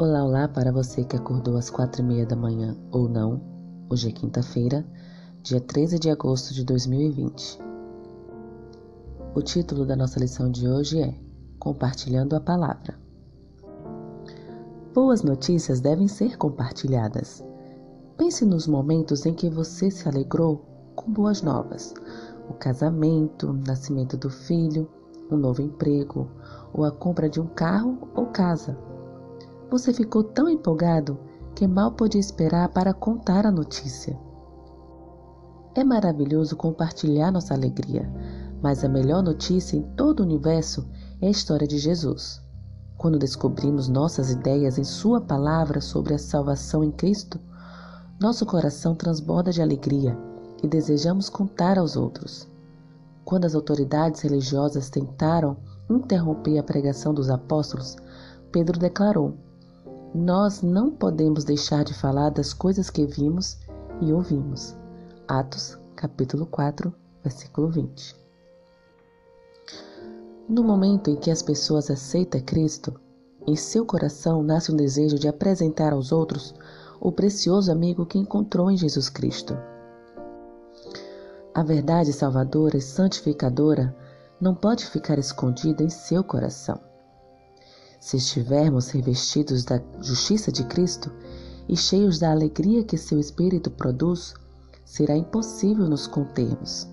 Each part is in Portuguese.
Olá, olá para você que acordou às quatro e meia da manhã ou não. Hoje é quinta-feira, dia 13 de agosto de 2020. O título da nossa lição de hoje é Compartilhando a Palavra. Boas notícias devem ser compartilhadas. Pense nos momentos em que você se alegrou com boas novas: o casamento, o nascimento do filho, um novo emprego, ou a compra de um carro ou casa você ficou tão empolgado que mal pôde esperar para contar a notícia. É maravilhoso compartilhar nossa alegria, mas a melhor notícia em todo o universo é a história de Jesus. Quando descobrimos nossas ideias em Sua palavra sobre a salvação em Cristo, nosso coração transborda de alegria e desejamos contar aos outros. Quando as autoridades religiosas tentaram interromper a pregação dos apóstolos, Pedro declarou: nós não podemos deixar de falar das coisas que vimos e ouvimos. Atos, capítulo 4, versículo 20. No momento em que as pessoas aceitam Cristo, em seu coração nasce um desejo de apresentar aos outros o precioso amigo que encontrou em Jesus Cristo. A verdade salvadora e santificadora não pode ficar escondida em seu coração. Se estivermos revestidos da justiça de Cristo e cheios da alegria que seu Espírito produz, será impossível nos contermos.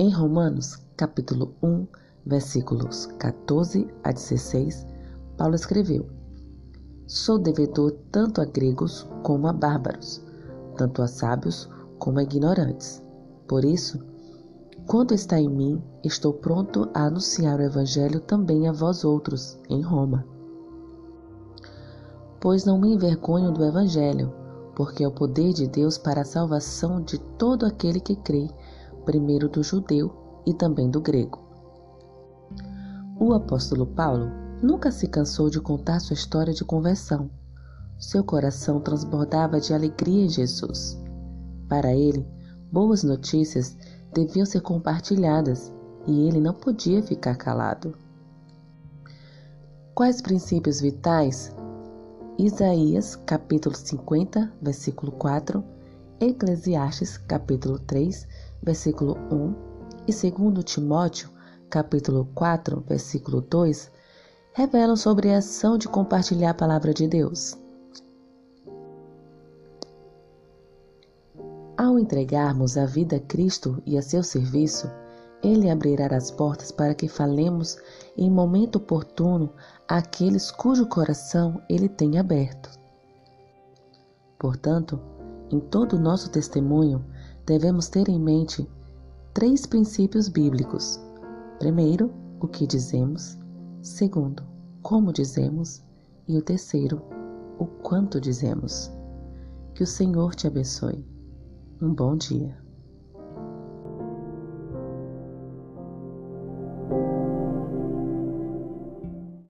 Em Romanos, capítulo 1, versículos 14 a 16, Paulo escreveu: Sou devedor tanto a gregos como a bárbaros, tanto a sábios como a ignorantes. Por isso, Quanto está em mim, estou pronto a anunciar o Evangelho também a vós outros, em Roma. Pois não me envergonho do Evangelho, porque é o poder de Deus para a salvação de todo aquele que crê, primeiro do judeu e também do grego. O apóstolo Paulo nunca se cansou de contar sua história de conversão. Seu coração transbordava de alegria em Jesus. Para ele, boas notícias deviam ser compartilhadas e ele não podia ficar calado. Quais princípios vitais? Isaías, capítulo 50, versículo 4, Eclesiastes, capítulo 3, versículo 1 e 2 Timóteo, capítulo 4, versículo 2, revelam sobre a ação de compartilhar a palavra de Deus. Ao entregarmos a vida a Cristo e a seu serviço, Ele abrirá as portas para que falemos em momento oportuno àqueles cujo coração Ele tem aberto. Portanto, em todo o nosso testemunho, devemos ter em mente três princípios bíblicos. Primeiro, o que dizemos. Segundo, como dizemos. E o terceiro, o quanto dizemos. Que o Senhor te abençoe. Um bom dia.